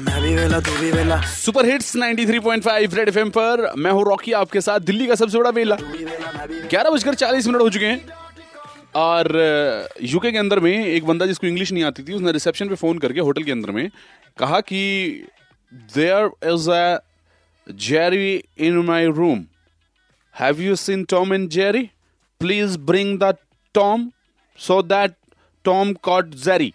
मैं भी वेला तू भी वेला। सुपर हिट्स 93.5 रेड एफएम पर मैं हूँ रॉकी आपके साथ दिल्ली का सबसे बड़ा वेला। ग्यारह बजकर चालीस मिनट हो चुके हैं। और यूके के अंदर में एक बंदा जिसको इंग्लिश नहीं आती थी उसने रिसेप्शन पे फ़ोन करके होटल के अंदर में कहा कि there is a Jerry in my room have you seen Tom and Jerry please bring the Tom so that Tom caught Jerry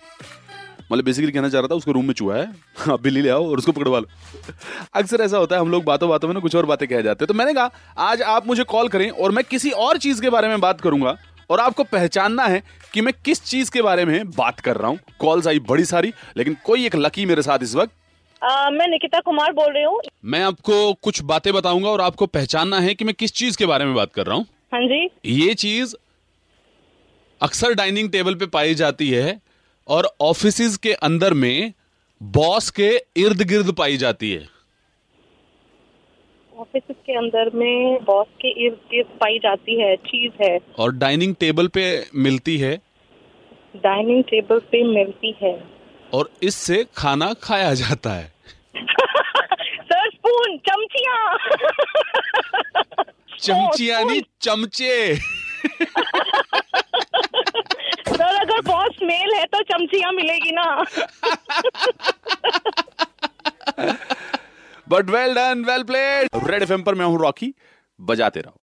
मतलब बेसिकली कहना चाह रहा था उसको रूम में चूहा है। आप बिल्ली ले आओ और उसको पकड़वा लो। अक्सर ऐसा होता है हम लोग बातों बातों में ना कुछ और बातें कह जाते हैं। तो मैंने कहा आज आप मुझे कॉल करें और मैं किसी और चीज़ के बारे में बात करूँगा और आपको पहचानना है कि मैं किस चीज़ के बारे में बात कर रहा हूँ। कॉल्स आई बड़ी सारी लेकिन कोई एक लकी मेरे साथ इस वक्त। आ, मैं निकिता कुमार बोल रही हूँ। मैं आपको कुछ बातें बताऊँगा और आपको पहचानना है कि मैं किस चीज़ के बारे में बात कर रहा हूँ। हाँ जी। ये चीज़ अक्सर डाइनिंग टेबल पे पाई जाती है और ऑफ़िस के अंदर में बॉस के इर्द गिर्द पाई जाती है। ऑफ़िस के अंदर में बॉस के इर्द गिर्द पाई जाती है चीज़ है। और डाइनिंग टेबल पे मिलती है। डाइनिंग टेबल पे मिलती है। और इससे खाना खाया जाता है। सर स्पून चमचिया। चमचिया नहीं चमचे सर अगर बॉस मेल तो मिलेगी ना। But well done well played Red FM पर मैं हूँ रॉकी बजाते रहो।